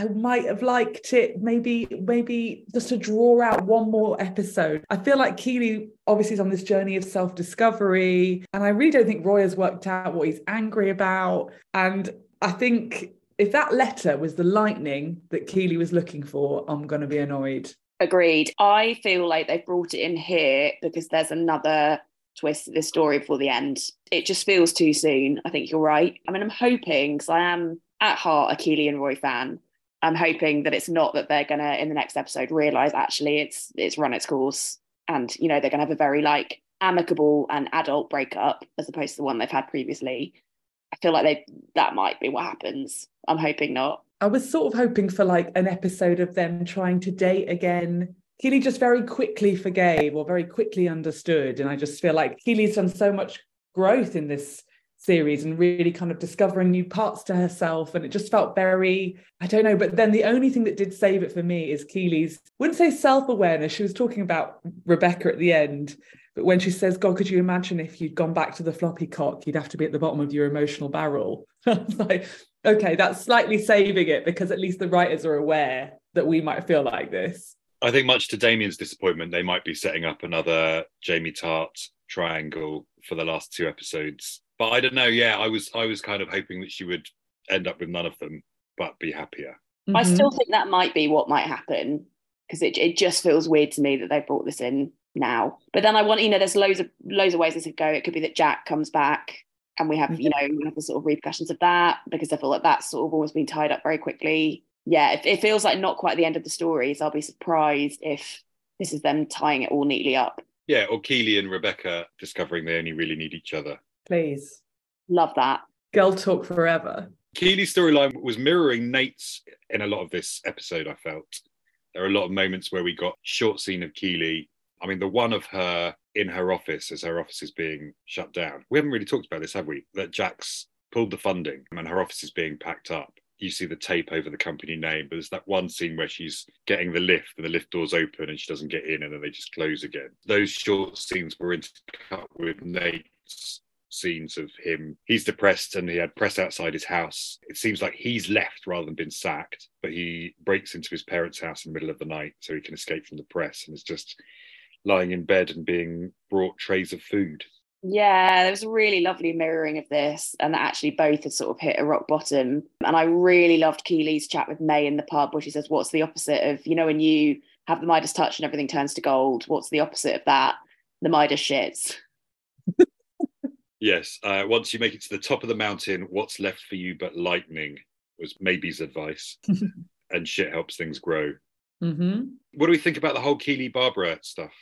I might have liked it maybe maybe just to draw out one more episode. I feel like Keeley obviously is on this journey of self-discovery and I really don't think Roy has worked out what he's angry about and I think if that letter was the lightning that Keeley was looking for, I'm going to be annoyed. Agreed. I feel like they've brought it in here because there's another twist to this story before the end. It just feels too soon. I think you're right. I mean, I'm hoping because I am at heart a Keeley and Roy fan. I'm hoping that it's not that they're gonna in the next episode realize actually it's it's run its course and you know they're gonna have a very like amicable and adult breakup as opposed to the one they've had previously. I feel like they that might be what happens. I'm hoping not. I was sort of hoping for like an episode of them trying to date again. Keeley just very quickly forgave or very quickly understood. And I just feel like Keeley's done so much growth in this series and really kind of discovering new parts to herself. And it just felt very, I don't know. But then the only thing that did save it for me is Keeley's, wouldn't say self awareness. She was talking about Rebecca at the end. But when she says, God, could you imagine if you'd gone back to the floppy cock, you'd have to be at the bottom of your emotional barrel? I was like, okay, that's slightly saving it because at least the writers are aware that we might feel like this. I think, much to Damien's disappointment, they might be setting up another Jamie Tartt triangle for the last two episodes. But I don't know. Yeah, I was I was kind of hoping that she would end up with none of them, but be happier. Mm-hmm. I still think that might be what might happen because it it just feels weird to me that they brought this in now. But then I want, you know, there's loads of loads of ways this could go. It could be that Jack comes back and we have, you know, we have the sort of repercussions of that because I feel like that's sort of almost been tied up very quickly. Yeah, it, it feels like not quite the end of the story. So I'll be surprised if this is them tying it all neatly up. Yeah, or Keeley and Rebecca discovering they only really need each other. Please. Love that. Girl talk forever. Keeley's storyline was mirroring Nate's in a lot of this episode, I felt. There are a lot of moments where we got short scene of Keeley. I mean, the one of her in her office as her office is being shut down. We haven't really talked about this, have we? That Jack's pulled the funding and her office is being packed up. You see the tape over the company name, but there's that one scene where she's getting the lift and the lift doors open and she doesn't get in and then they just close again. Those short scenes were intercut with Nate's scenes of him. He's depressed and he had press outside his house. It seems like he's left rather than been sacked, but he breaks into his parents' house in the middle of the night so he can escape from the press and is just lying in bed and being brought trays of food. Yeah, there was a really lovely mirroring of this, and that actually both had sort of hit a rock bottom. And I really loved Keeley's chat with Mae in the pub, where she says, What's the opposite of, you know, when you have the Midas touch and everything turns to gold? What's the opposite of that? The Midas shits. Yes. Uh, once you make it to the top of the mountain, what's left for you but lightning was Maybe's advice. and shit helps things grow. Mm-hmm. What do we think about the whole Keeley Barbara stuff?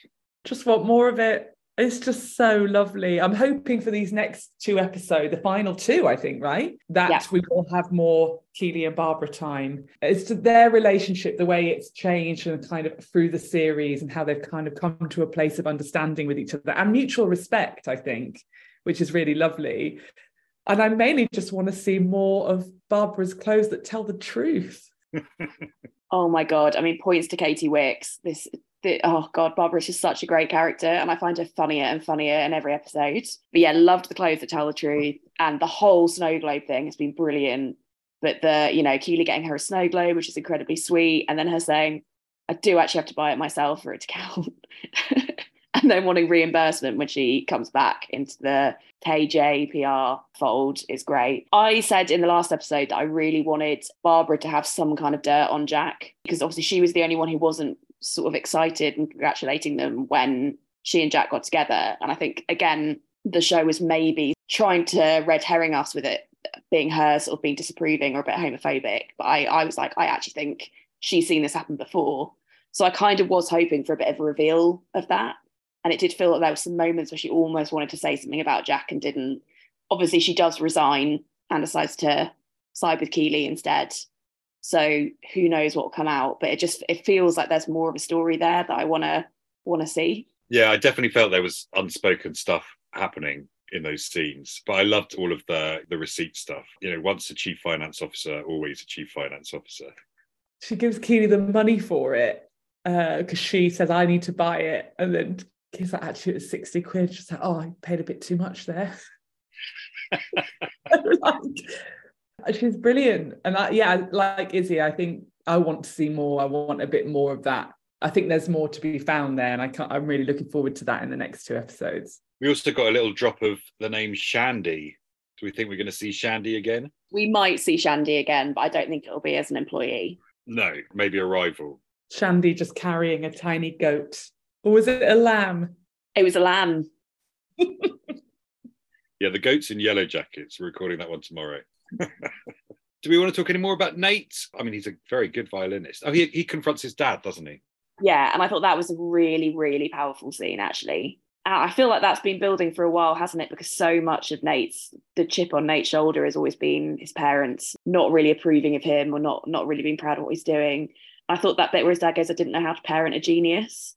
Just want more of it. It's just so lovely. I'm hoping for these next two episodes, the final two, I think, right? That yeah. we will have more Keeley and Barbara time. It's to their relationship, the way it's changed and kind of through the series and how they've kind of come to a place of understanding with each other and mutual respect, I think, which is really lovely. And I mainly just want to see more of Barbara's clothes that tell the truth. oh my god! I mean, points to Katy Wix. This, the, oh god, Barbara is just such a great character, and I find her funnier and funnier in every episode. But yeah, loved the clothes that tell the truth, and the whole snow globe thing has been brilliant. But the, you know, Keeley getting her a snow globe, which is incredibly sweet, and then her saying, "I do actually have to buy it myself for it to count." and then wanting reimbursement when she comes back into the KJ PR fold is great. I said in the last episode that I really wanted Barbara to have some kind of dirt on Jack because obviously she was the only one who wasn't sort of excited and congratulating them when she and Jack got together. And I think, again, the show was maybe trying to red herring us with it being her sort of being disapproving or a bit homophobic. But I, I was like, I actually think she's seen this happen before. So I kind of was hoping for a bit of a reveal of that. And it did feel like there were some moments where she almost wanted to say something about Jack and didn't. Obviously, she does resign and decides to side with Keeley instead. So who knows what will come out? But it just it feels like there's more of a story there that I wanna wanna see. Yeah, I definitely felt there was unspoken stuff happening in those scenes. But I loved all of the the receipt stuff. You know, once a chief finance officer, always a chief finance officer. She gives Keeley the money for it because uh, she says, "I need to buy it," and then he's like, actually, it was 60 quid. Just like, oh, I paid a bit too much there. like, she's brilliant. And I, yeah, like Izzi, I think I want to see more. I want a bit more of that. I think there's more to be found there. And I can't, I'm really looking forward to that in the next two episodes. We also got a little drop of the name Shandy. Do we think we're going to see Shandy again? We might see Shandy again, but I don't think it'll be as an employee. No, maybe a rival. Shandy just carrying a tiny goat or was it a lamb? It was a lamb. yeah, the goats in Yellowjackets. We're recording that one tomorrow. Do we want to talk any more about Nate? I mean, he's a very good violinist. Oh, he, he confronts his dad, doesn't he? Yeah, and I thought that was a really, really powerful scene, actually. I feel like that's been building for a while, hasn't it? Because so much of Nate's the chip on Nate's shoulder has always been his parents not really approving of him or not not really being proud of what he's doing. I thought that bit where his dad goes, "I didn't know how to parent a genius,"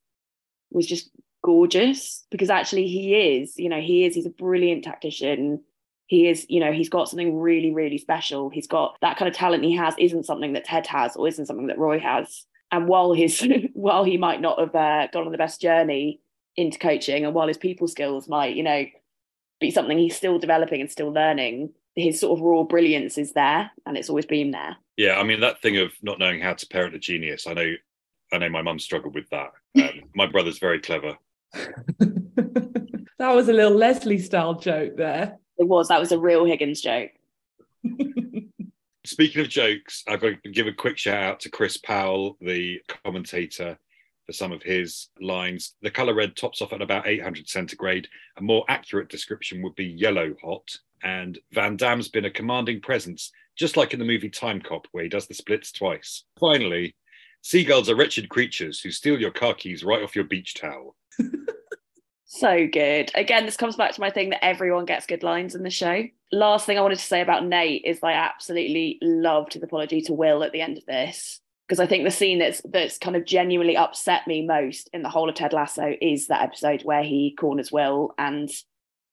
was just gorgeous because actually he is. You know, he is. He's a brilliant tactician. He is. You know, he's got something really, really special. He's got that kind of talent he has isn't something that Ted has or isn't something that Roy has. And while his while he might not have uh, gone on the best journey into coaching and while his people skills might you know be something he's still developing and still learning his sort of raw brilliance is there and it's always been there yeah i mean that thing of not knowing how to parent a genius i know i know my mum struggled with that um, my brother's very clever that was a little leslie style joke there it was that was a real higgins joke speaking of jokes i've got to give a quick shout out to chris powell the commentator for some of his lines. The color red tops off at about 800 centigrade. A more accurate description would be yellow hot. And Van Damme's been a commanding presence, just like in the movie Timecop, where he does the splits twice. Finally, seagulls are wretched creatures who steal your car keys right off your beach towel. so good. Again, this comes back to my thing that everyone gets good lines in the show. Last thing I wanted to say about Nate is I absolutely loved his apology to Will at the end of this because I think the scene that's that's kind of genuinely upset me most in the whole of Ted Lasso is that episode where he corners Will and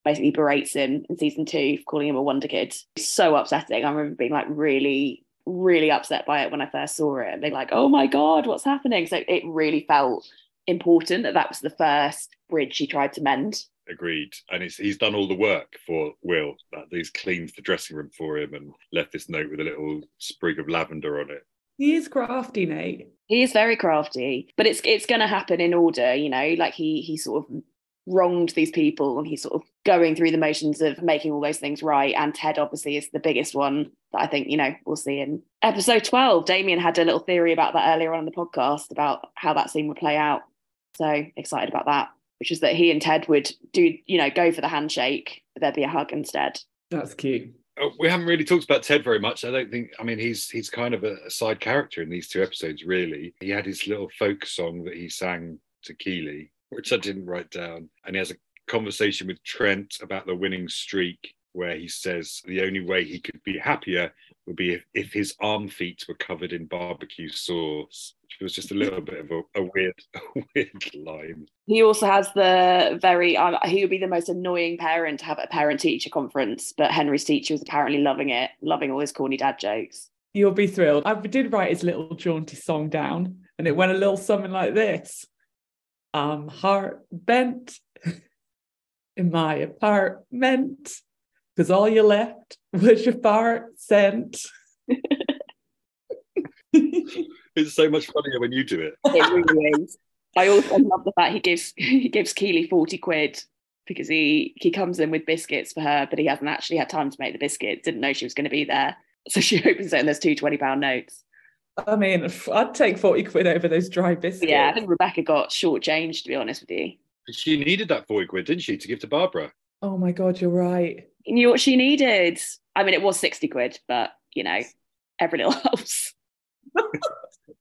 basically berates him in season two, for calling him a wonder kid. So upsetting. I remember being like really, really upset by it when I first saw it and being like, oh my God, what's happening? So it really felt important that that was the first bridge he tried to mend. Agreed. And he's done all the work for Will. That he's cleaned the dressing room for him and left this note with a little sprig of lavender on it. He is crafty, Nate. He is very crafty, but it's it's going to happen in order, you know. Like he he sort of wronged these people, and he's sort of going through the motions of making all those things right. And Ted obviously is the biggest one that I think you know we'll see in episode twelve. Damien had a little theory about that earlier on in the podcast about how that scene would play out. So excited about that, which is that he and Ted would do you know go for the handshake, but there'd be a hug instead. That's cute. Uh, we haven't really talked about Ted very much. I don't think. I mean, he's he's kind of a, side character in these two episodes. Really, he had his little folk song that he sang to Keeley, which I didn't write down, and he has a conversation with Trent about the winning streak, where he says the only way he could be happier would be if, if his arm feet were covered in barbecue sauce, which was just a little bit of a, a weird, a weird line. He also has the very, um, he would be the most annoying parent to have at a parent teacher conference, but Henry's teacher was apparently loving it, loving all his corny dad jokes. You'll be thrilled. I did write his little jaunty song down, and it went a little something like this. Um, I'm heart bent in my apartment because all you left was your fart scent. it's so much funnier when you do it. It really is. I also love the fact he gives he gives Keeley 40 quid because he he comes in with biscuits for her, but he hasn't actually had time to make the biscuits, didn't know she was going to be there. So she opens it and there's two 20 pound notes. I mean, I'd take 40 quid over those dry biscuits. Yeah, I think Rebecca got short change, to be honest with you. She needed that 40 quid, didn't she, to give to Barbara? Oh my God, you're right. You knew what she needed. I mean, it was 60 quid, but you know, every little helps.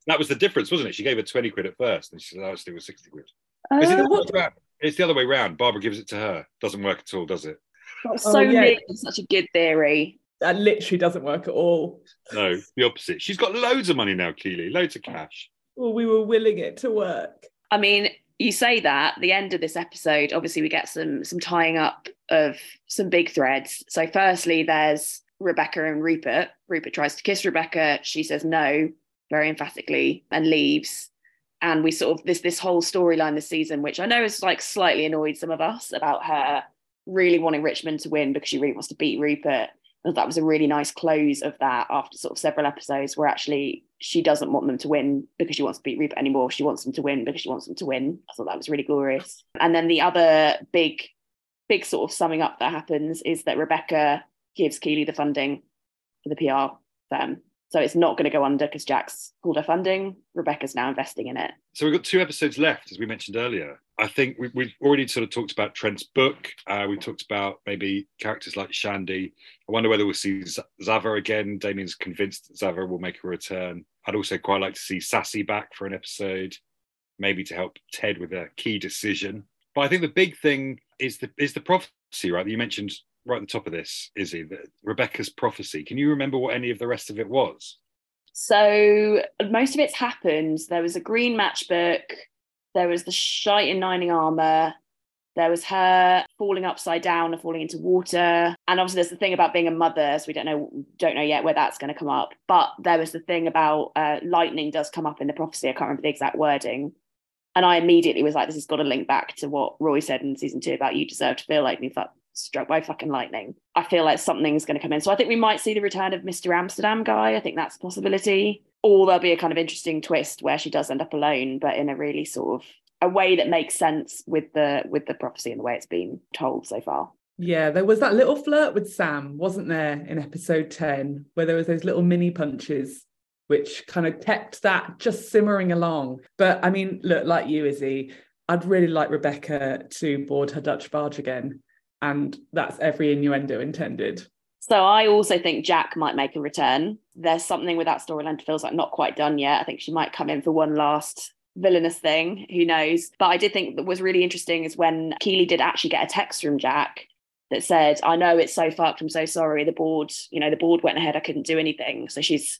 that was the difference, wasn't it? She gave her 20 quid at first and she said, oh, it was 60 quid. Uh, it the it's the other way around. Barbara gives it to her. Doesn't work at all, does it? That's so oh, yeah. such a good theory. That literally doesn't work at all. No, the opposite. She's got loads of money now, Keeley, loads of cash. Well, we were willing it to work. I mean, you say that the end of this episode obviously we get some some tying up of some big threads so firstly there's rebecca and rupert rupert tries to kiss rebecca she says no very emphatically and leaves and we sort of this this whole storyline this season which i know has like slightly annoyed some of us about her really wanting richmond to win because she really wants to beat rupert that was a really nice close of that after sort of several episodes where actually she doesn't want them to win because she wants to beat Rupert anymore. She wants them to win because she wants them to win. I thought that was really glorious. And then the other big, big sort of summing up that happens is that Rebecca gives Keeley the funding for the PR firm. So it's not going to go under because Jack's pulled her funding. Rebecca's now investing in it. So we've got two episodes left, as we mentioned earlier. I think we, we've already sort of talked about Trent's book. Uh, we talked about maybe characters like Shandy. I wonder whether we'll see Zava again. Damien's convinced Zava will make a return. I'd also quite like to see Sassy back for an episode, maybe to help Ted with a key decision. But I think the big thing is the is the prophecy, right? That you mentioned right the top of this, Izzi, that Rebecca's prophecy. Can you remember what any of the rest of it was? So most of it's happened. There was a green matchbook. There was the shite in Nining armor. There was her falling upside down and falling into water. And obviously there's the thing about being a mother, so we don't know don't know yet where that's going to come up. But there was the thing about uh, lightning does come up in the prophecy. I can't remember the exact wording. And I immediately was like, this has got to link back to what Roy said in season two about you deserve to feel like me struck by fucking lightning. I feel like something's going to come in. So I think we might see the return of Mr. Amsterdam guy. I think that's a possibility. Or there'll be a kind of interesting twist where she does end up alone, but in a really sort of a way that makes sense with the with the prophecy and the way it's been told so far. Yeah, there was that little flirt with Sam, wasn't there, in episode 10, where there was those little mini punches, which kind of kept that just simmering along. But I mean, look, like you, Izzi, I'd really like Rebecca to board her Dutch barge again. And that's every innuendo intended. So I also think Jack might make a return. There's something with that storyline feels like not quite done yet. I think she might come in for one last villainous thing. Who knows? But I did think that was really interesting is when Keeley did actually get a text from Jack that said, I know it's so fucked. I'm so sorry. The board, you know, the board went ahead. I couldn't do anything. So she's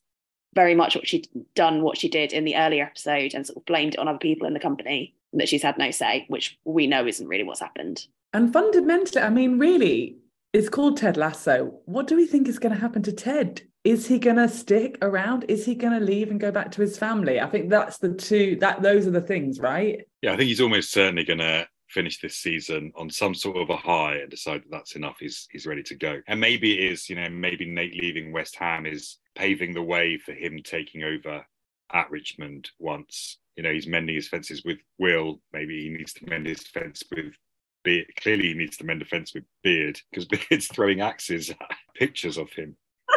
very much what she'd done, what she did in the earlier episode and sort of blamed it on other people in the company that she's had no say, which we know isn't really what's happened. And fundamentally, I mean, really, it's called Ted Lasso. What do we think is going to happen to Ted? is he going to stick around? Is he going to leave and go back to his family? I think that's the two that those are the things right? Yeah i think he's almost certainly going to finish this season on some sort of a high and decide that that's enough he's he's ready to go. And maybe it is you know maybe nate leaving west ham is paving the way for him taking over at richmond once you know he's mending his fences with will. Maybe he needs to mend his fence with Beard. Clearly, he needs to mend a fence with Beard because Beard's throwing axes at pictures of him.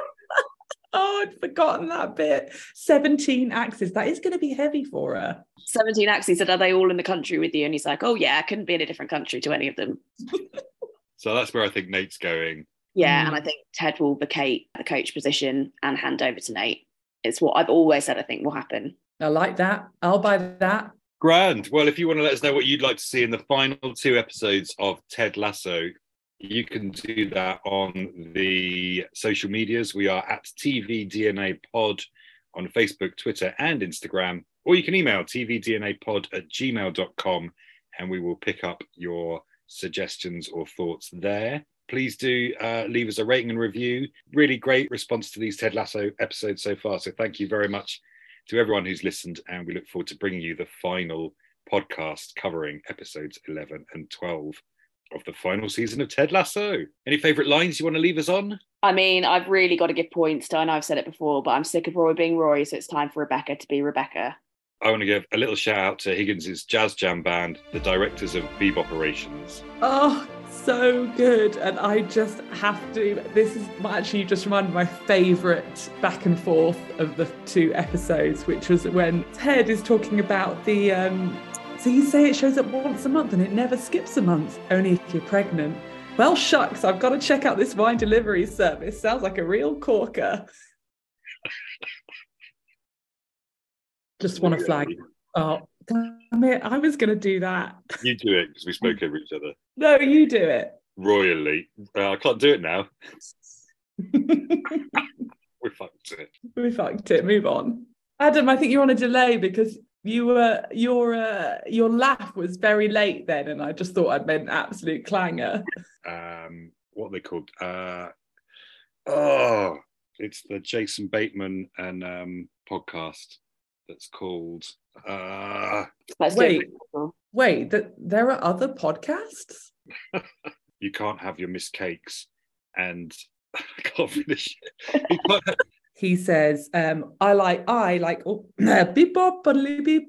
Oh, I'd forgotten that bit. 17 axes. That is going to be heavy for her. 17 axes. Said, Are they all in the country with you? And he's like, Oh, yeah, I couldn't be in a different country to any of them. so that's where I think Nate's going. Yeah. Mm. And I think Ted will vacate the coach position and hand over to Nate. It's what I've always said I think will happen. I like that. I'll buy that. Grand. Well, if you want to let us know what you'd like to see in the final two episodes of Ted Lasso, you can do that on the social medias. We are at TVDNA Pod on Facebook, Twitter, and Instagram. Or you can email tvdnapod at gmail.com and we will pick up your suggestions or thoughts there. Please do uh, leave us a rating and review. Really great response to these Ted Lasso episodes so far. So thank you very much to everyone who's listened. And we look forward to bringing you the final podcast covering episodes 11 and 12 of the final season of Ted Lasso. Any favourite lines you want to leave us on? I mean, I've really got to give points to, I know I've said it before, but I'm sick of Roy being Roy, so it's time for Rebecca to be Rebecca. I want to give a little shout out to Higgins's Jazz Jam Band, the directors of Beeb Operations. Oh, so good. And I just have to, this is actually just reminded my favourite back and forth of the two episodes, which was when Ted is talking about the um, so you say it shows up once a month and it never skips a month, only if you're pregnant. Well, shucks, I've got to check out this wine delivery service. Sounds like a real corker. Just want to flag. Oh, damn it. I was going to do that. You do it because we spoke over each other. No, you do it. Royally. Uh, I can't do it now. we fucked it. We fucked it. Move on. Adam, I think you're on a delay because you were your uh, your laugh was very late then, and I just thought I'd made an absolute clanger. Um, what are they called? Uh, oh, it's the Jason Bateman and um, podcast that's called. Uh, wait, wait, that there are other podcasts. you can't have your miss cakes, and I can't finish it he says, um, I like, I like, oh, beep bop, beep